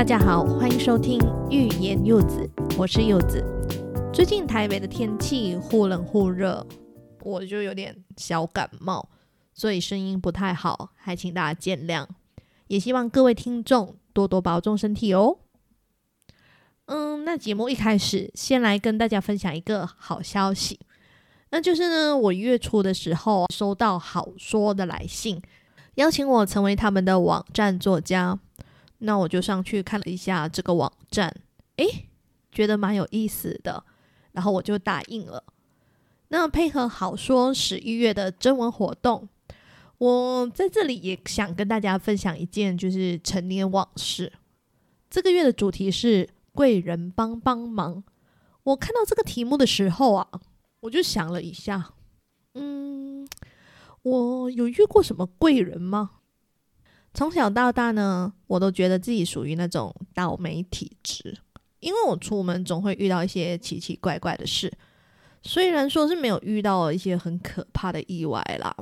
大家好，欢迎收听欲言柚子，我是柚子。最近台北的天气忽冷忽热，我就有点小感冒，所以声音不太好，还请大家见谅。也希望各位听众多多保重身体哦。嗯，那节目一开始，先来跟大家分享一个好消息，那就是呢，我月初的时候收到好说的来信，邀请我成为他们的网站作家。那我就上去看了一下这个网站，诶，觉得蛮有意思的，然后我就答应了。那配合好说十一月的征文活动，我在这里也想跟大家分享一件就是陈年往事。这个月的主题是贵人帮帮忙。我看到这个题目的时候啊，我就想了一下，嗯，我有遇过什么贵人吗？从小到大呢，我都觉得自己属于那种倒霉体质，因为我出门总会遇到一些奇奇怪怪的事。虽然说是没有遇到一些很可怕的意外啦，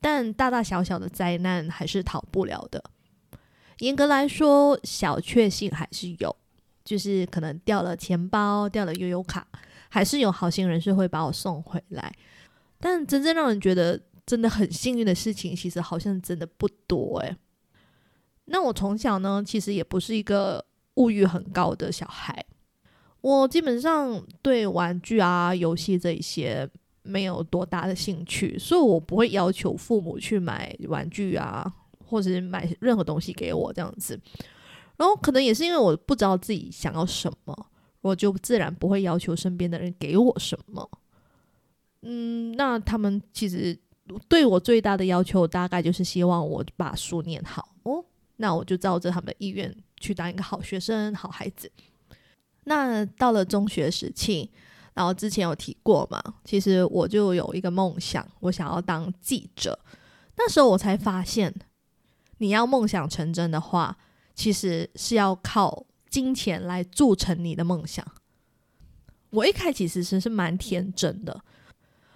但大大小小的灾难还是逃不了的。严格来说，小确幸还是有，就是可能掉了钱包、掉了悠悠卡，还是有好心人士会把我送回来。但真正让人觉得真的很幸运的事情，其实好像真的不多诶。那我从小呢，其实也不是一个物欲很高的小孩。我基本上对玩具啊、游戏这一些没有多大的兴趣，所以我不会要求父母去买玩具啊，或者是买任何东西给我这样子。然后可能也是因为我不知道自己想要什么，我就自然不会要求身边的人给我什么。嗯，那他们其实对我最大的要求，大概就是希望我把书念好。那我就照着他们的意愿去当一个好学生、好孩子。那到了中学时期，然后之前有提过嘛，其实我就有一个梦想，我想要当记者。那时候我才发现，你要梦想成真的话，其实是要靠金钱来铸成你的梦想。我一开始其实是蛮天真的，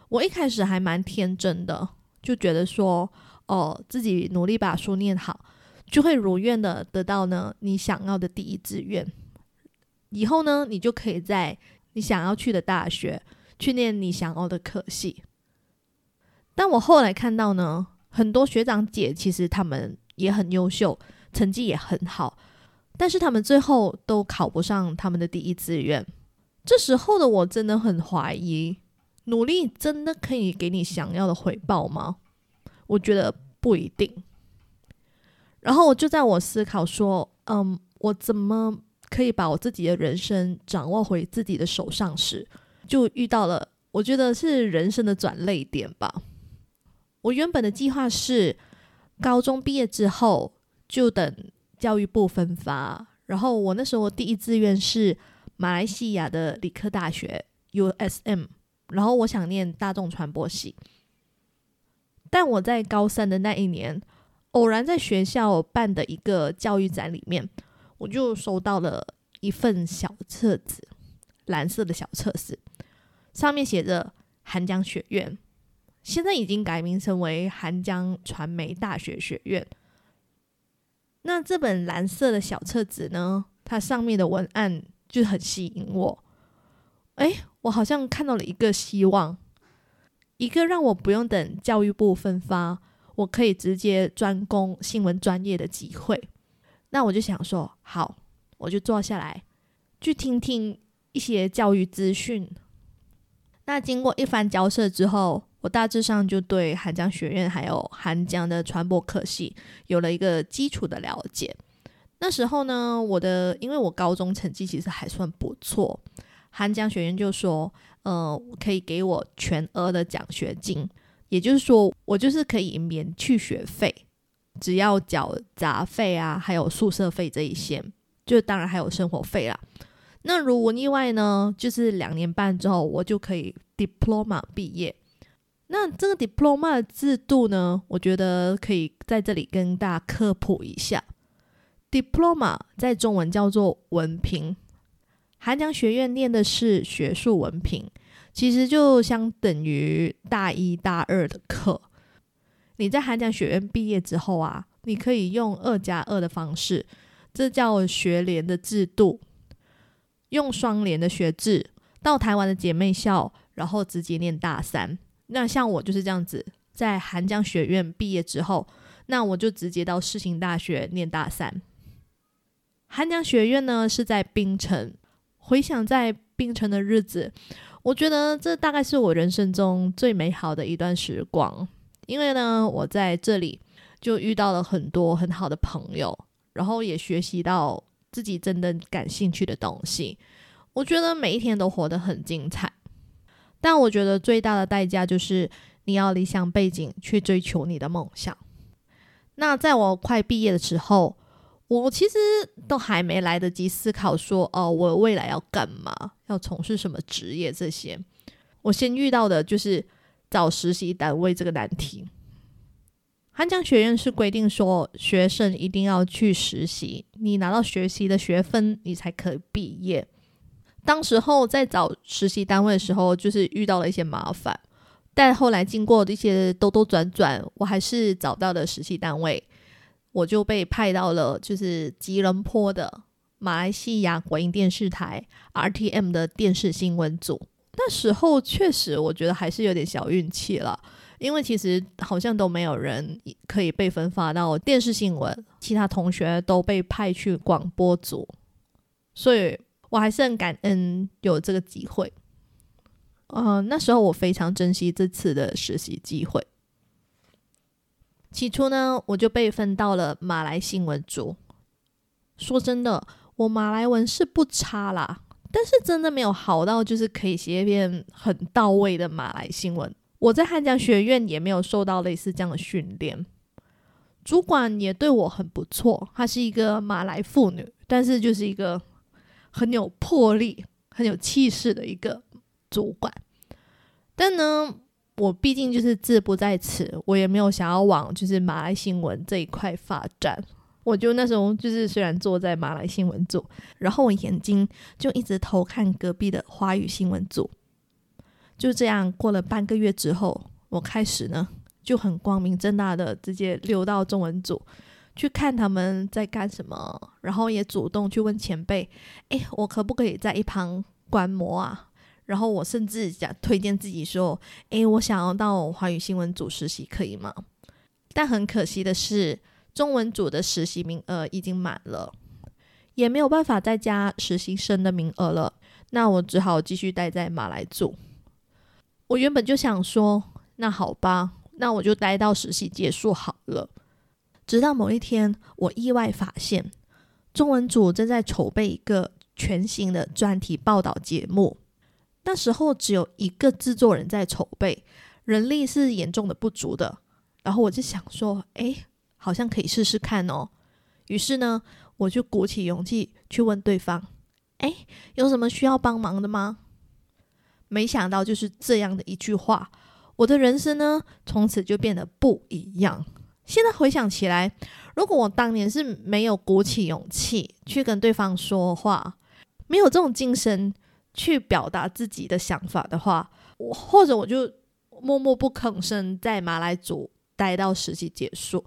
我一开始还蛮天真的，就觉得说，哦，自己努力把书念好。就会如愿的得到呢你想要的第一志愿，以后呢你就可以在你想要去的大学去念你想要的科系。但我后来看到呢，很多学长姐其实他们也很优秀，成绩也很好，但是他们最后都考不上他们的第一志愿。这时候的我真的很怀疑，努力真的可以给你想要的回报吗？我觉得不一定。然后我就在我思考说，嗯，我怎么可以把我自己的人生掌握回自己的手上时，就遇到了我觉得是人生的转捩点吧。我原本的计划是高中毕业之后就等教育部分发，然后我那时候第一志愿是马来西亚的理科大学 USM，然后我想念大众传播系，但我在高三的那一年。偶然在学校办的一个教育展里面，我就收到了一份小册子，蓝色的小册子，上面写着韩江学院，现在已经改名成为韩江传媒大学学院。那这本蓝色的小册子呢，它上面的文案就很吸引我，诶，我好像看到了一个希望，一个让我不用等教育部分发。我可以直接专攻新闻专业的机会，那我就想说，好，我就坐下来去听听一些教育资讯。那经过一番交涉之后，我大致上就对韩江学院还有韩江的传播科系有了一个基础的了解。那时候呢，我的因为我高中成绩其实还算不错，韩江学院就说，呃，可以给我全额的奖学金。也就是说，我就是可以免去学费，只要缴杂费啊，还有宿舍费这一些，就当然还有生活费啦。那如无意外呢，就是两年半之后，我就可以 diploma 毕业。那这个 diploma 制度呢，我觉得可以在这里跟大家科普一下。diploma 在中文叫做文凭，韩江学院念的是学术文凭。其实就相等于大一、大二的课。你在韩江学院毕业之后啊，你可以用二加二的方式这叫学联的制度，用双联的学制到台湾的姐妹校，然后直接念大三。那像我就是这样子，在韩江学院毕业之后，那我就直接到世新大学念大三。韩江学院呢是在槟城，回想在槟城的日子，我觉得这大概是我人生中最美好的一段时光，因为呢，我在这里就遇到了很多很好的朋友，然后也学习到自己真的感兴趣的东西。我觉得每一天都活得很精彩，但我觉得最大的代价就是你要离乡背井去追求你的梦想。那在我快毕业的时候，我其实都还没来得及思考说，哦，我未来要干嘛，要从事什么职业这些。我先遇到的就是找实习单位这个难题。汉江学院是规定说，学生一定要去实习，你拿到学习的学分，你才可以毕业。当时候在找实习单位的时候，就是遇到了一些麻烦，但后来经过一些兜兜转转，我还是找到了实习单位。我就被派到了就是吉隆坡的马来西亚国营电视台 RTM 的电视新闻组。那时候确实我觉得还是有点小运气了，因为其实好像都没有人可以被分发到电视新闻，其他同学都被派去广播组，所以我还是很感恩有这个机会。嗯、呃，那时候我非常珍惜这次的实习机会。起初呢，我就被分到了马来新闻组。说真的，我马来文是不差啦，但是真的没有好到就是可以写一篇很到位的马来新闻。我在汉江学院也没有受到类似这样的训练。主管也对我很不错，她是一个马来妇女，但是就是一个很有魄力、很有气势的一个主管。但呢。我毕竟就是志不在此，我也没有想要往就是马来新闻这一块发展。我就那时候就是虽然坐在马来新闻组，然后我眼睛就一直偷看隔壁的华语新闻组。就这样过了半个月之后，我开始呢就很光明正大的直接溜到中文组去看他们在干什么，然后也主动去问前辈：“诶，我可不可以在一旁观摩啊？”然后我甚至想推荐自己说：“诶，我想要到华语新闻组实习，可以吗？”但很可惜的是，中文组的实习名额已经满了，也没有办法再加实习生的名额了。那我只好继续待在马来组。我原本就想说：“那好吧，那我就待到实习结束好了。”直到某一天，我意外发现，中文组正在筹备一个全新的专题报道节目。那时候只有一个制作人在筹备，人力是严重的不足的。然后我就想说，诶，好像可以试试看哦。于是呢，我就鼓起勇气去问对方，诶，有什么需要帮忙的吗？没想到就是这样的一句话，我的人生呢，从此就变得不一样。现在回想起来，如果我当年是没有鼓起勇气去跟对方说话，没有这种精神。去表达自己的想法的话，我或者我就默默不吭声，在马来组待到实习结束，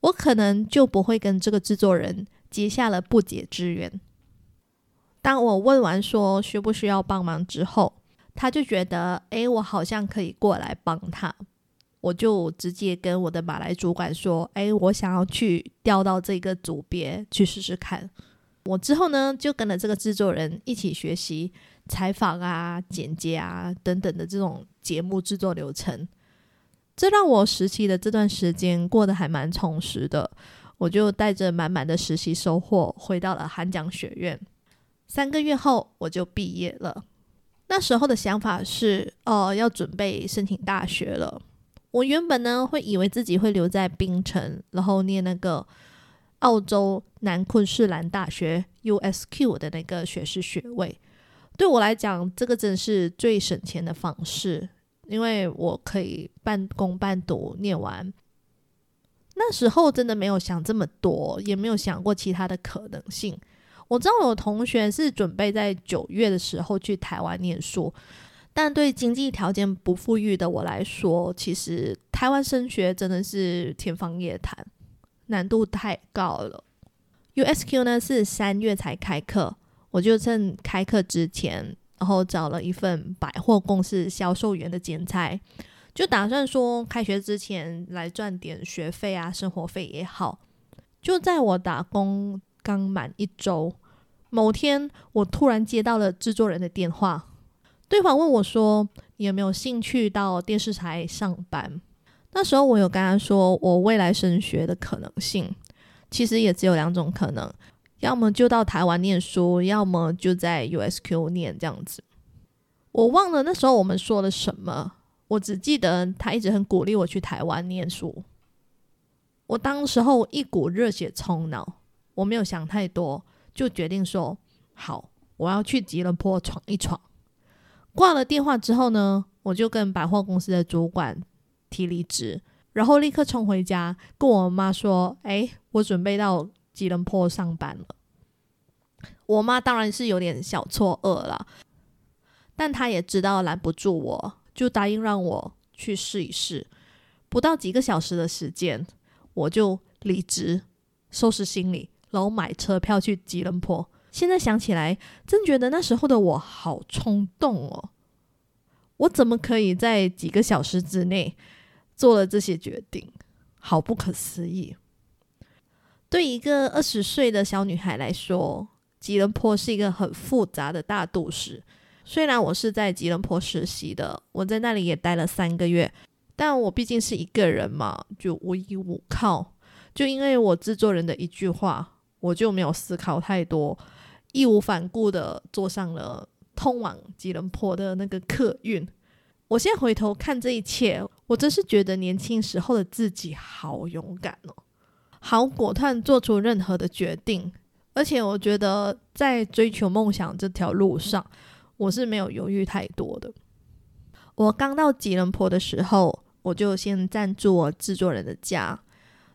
我可能就不会跟这个制作人结下了不解之缘。当我问完说需不需要帮忙之后，他就觉得，诶，我好像可以过来帮他，我就直接跟我的马来主管说，诶，我想要去调到这个组别去试试看。我之后呢，就跟了这个制作人一起学习。采访啊、剪接啊等等的这种节目制作流程，这让我实习的这段时间过得还蛮充实的。我就带着满满的实习收获回到了韩江学院。三个月后，我就毕业了。那时候的想法是，哦，要准备申请大学了。我原本呢，会以为自己会留在槟城，然后念那个澳洲南昆士兰大学 USQ 的那个学士学位。对我来讲，这个真是最省钱的方式，因为我可以半工半读念完。那时候真的没有想这么多，也没有想过其他的可能性。我知道有同学是准备在九月的时候去台湾念书，但对经济条件不富裕的我来说，其实台湾升学真的是天方夜谭，难度太高了。USQ 呢是三月才开课，我就趁开课之前，然后找了一份百货公司销售员的兼差，就打算说开学之前来赚点学费啊，生活费也好。就在我打工刚满一周，某天我突然接到了制作人的电话，对方问我说：“你有没有兴趣到电视台上班？”那时候我有跟他说我未来升学的可能性，其实也只有两种可能，要么就到台湾念书，要么就在 USQ 念这样子。我忘了那时候我们说了什么，我只记得他一直很鼓励我去台湾念书。我当时候一股热血冲脑，我没有想太多，就决定说好，我要去吉隆坡闯一闯。挂了电话之后呢，我就跟百货公司的主管提离职，然后立刻冲回家跟我妈说：“哎，我准备到吉隆坡上班了。”我妈当然是有点小错愕了，但她也知道拦不住我，就答应让我去试一试。不到几个小时的时间。我就离职，收拾行李，然后买车票去吉隆坡。现在想起来，真觉得那时候的我好冲动哦！我怎么可以在几个小时之内做了这些决定？好不可思议！对一个二十岁的小女孩来说，吉隆坡是一个很复杂的大都市。虽然我是在吉隆坡实习的，我在那里也待了三个月。但我毕竟是一个人嘛，就无依无靠。就因为我制作人的一句话，我就没有思考太多，义无反顾的坐上了通往吉隆坡的那个客运。我现在回头看这一切，我真是觉得年轻时候的自己好勇敢哦，好果断做出任何的决定。而且我觉得在追求梦想这条路上，我是没有犹豫太多的。我刚到吉隆坡的时候，我就先暂住我制作人的家，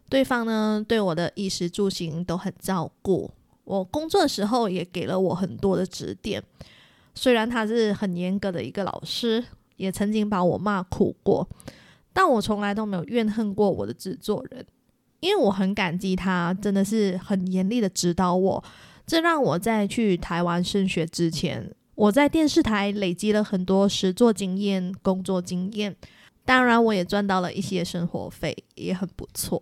对方呢，对我的衣食住行都很照顾，我工作的时候也给了我很多的指点。虽然他是很严格的一个老师，也曾经把我骂苦过，但我从来都没有怨恨过我的制作人，因为我很感激他，真的是很严厉的指导我，这让我在去台湾升学之前。我在电视台累积了很多实作经验、工作经验，当然我也赚到了一些生活费，也很不错。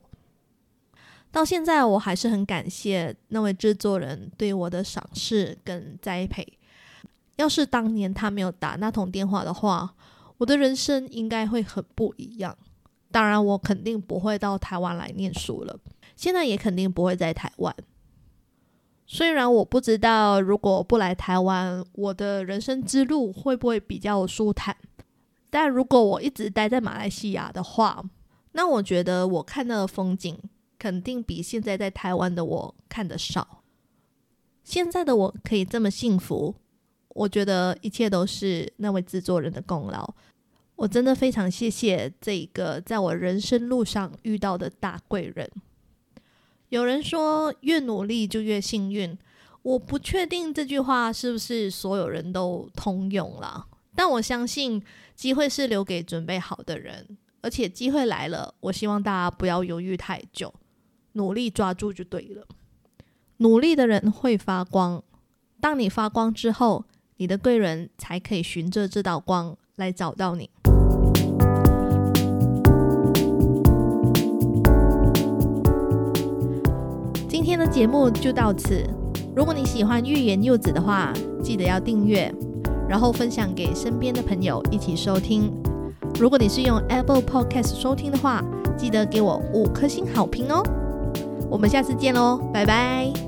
到现在我还是很感谢那位制作人对我的赏识跟栽培。要是当年他没有打那通电话的话，我的人生应该会很不一样。当然，我肯定不会到台湾来念书了，现在也肯定不会在台湾。虽然我不知道如果不来台湾，我的人生之路会不会比较舒坦，但如果我一直待在马来西亚的话，那我觉得我看到的风景肯定比现在在台湾的我看得少。现在的我可以这么幸福，我觉得一切都是那位制作人的功劳。我真的非常谢谢这一个在我人生路上遇到的大贵人。有人说，越努力就越幸运。我不确定这句话是不是所有人都通用了，但我相信机会是留给准备好的人，而且机会来了，我希望大家不要犹豫太久，努力抓住就对了。努力的人会发光，当你发光之后，你的贵人才可以循着这道光来找到你。今天的节目就到此。如果你喜欢欲言又止的话，记得要订阅，然后分享给身边的朋友一起收听。如果你是用 Apple Podcast 收听的话，记得给我五颗星好评哦。我们下次见喽，拜拜。